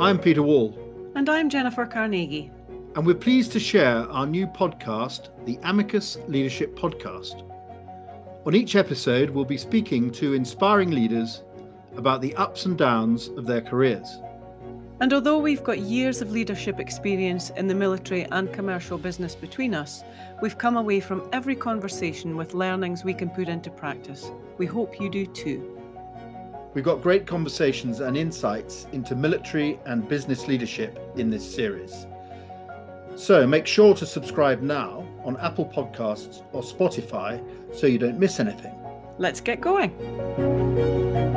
I'm Peter Wall. And I'm Jennifer Carnegie. And we're pleased to share our new podcast, the Amicus Leadership Podcast. On each episode, we'll be speaking to inspiring leaders about the ups and downs of their careers. And although we've got years of leadership experience in the military and commercial business between us, we've come away from every conversation with learnings we can put into practice. We hope you do too. We've got great conversations and insights into military and business leadership in this series. So make sure to subscribe now on Apple Podcasts or Spotify so you don't miss anything. Let's get going.